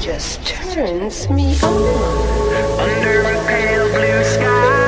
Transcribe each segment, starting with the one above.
just turns me on. Under a pale blue sky,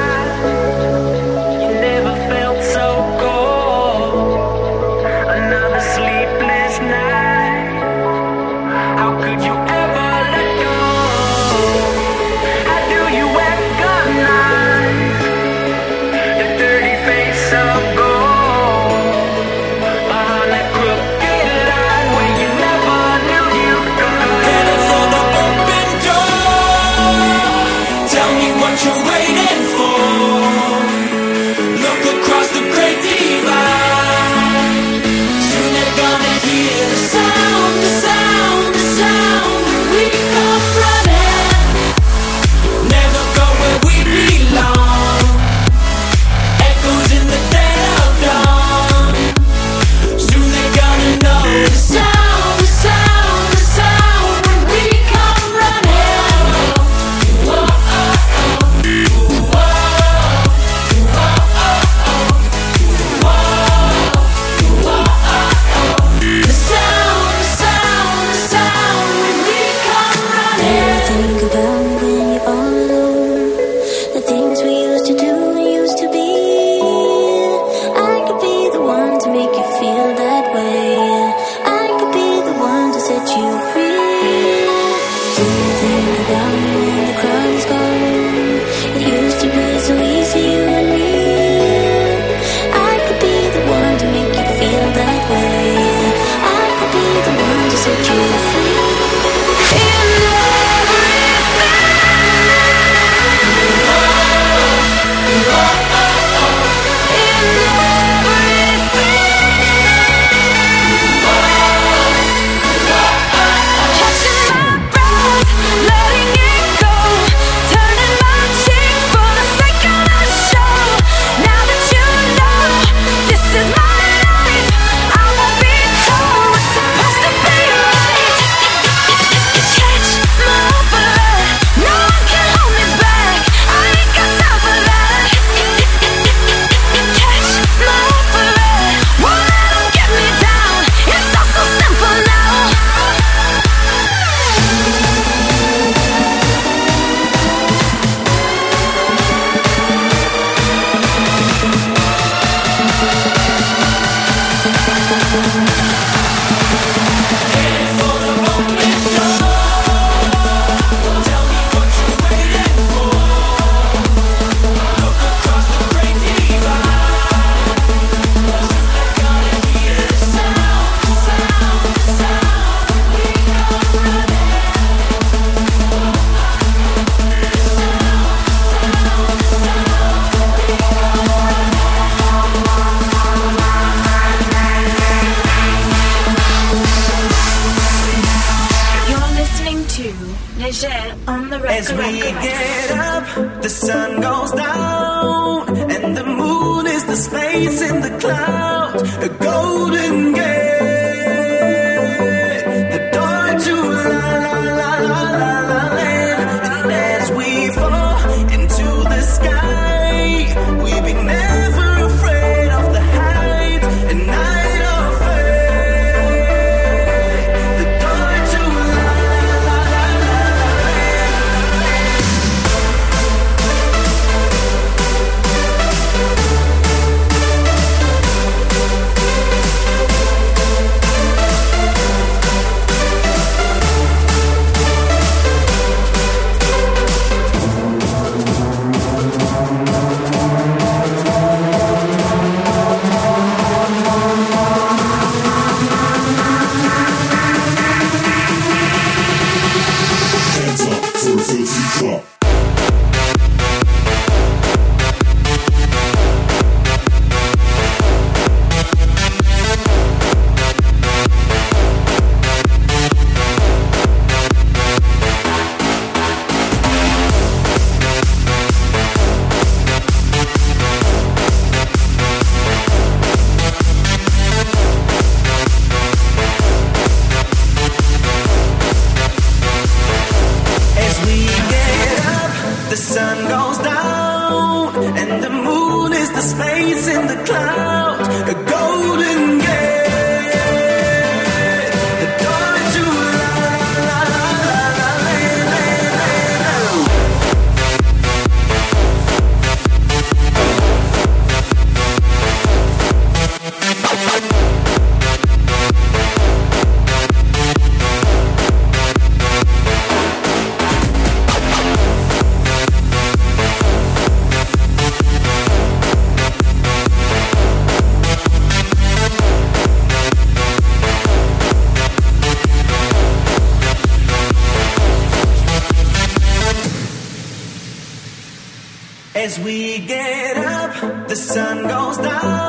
As we get up, the sun goes down,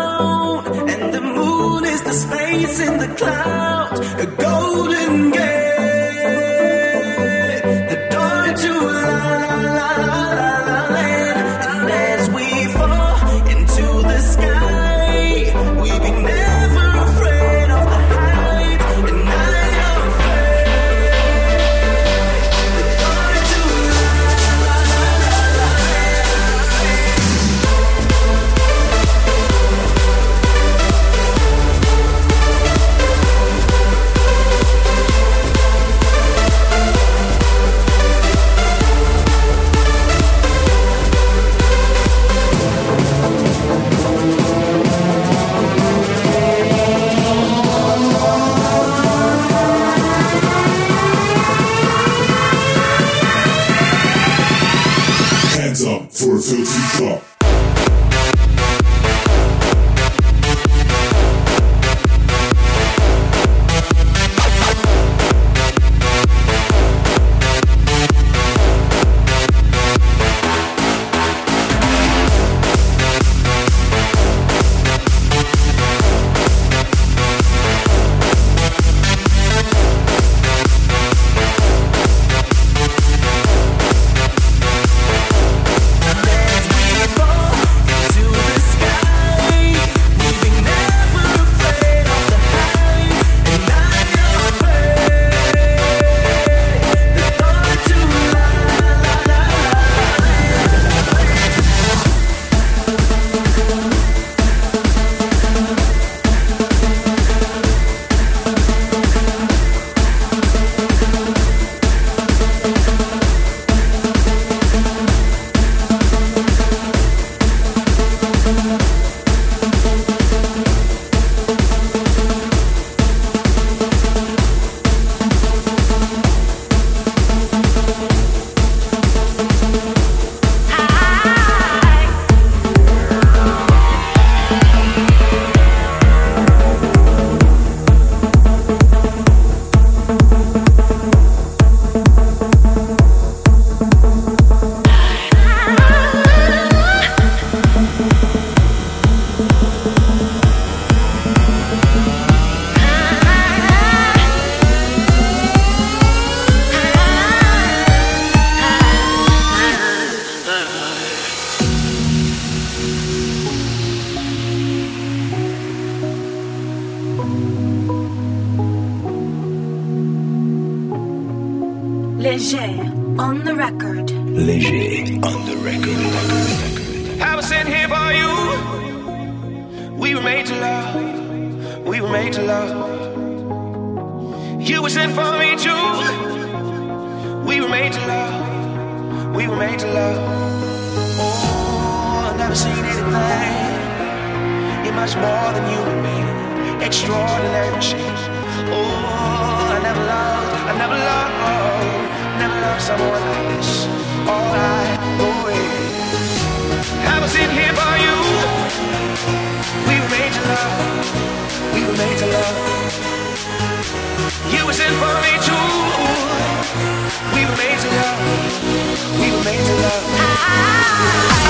love.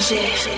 Anger.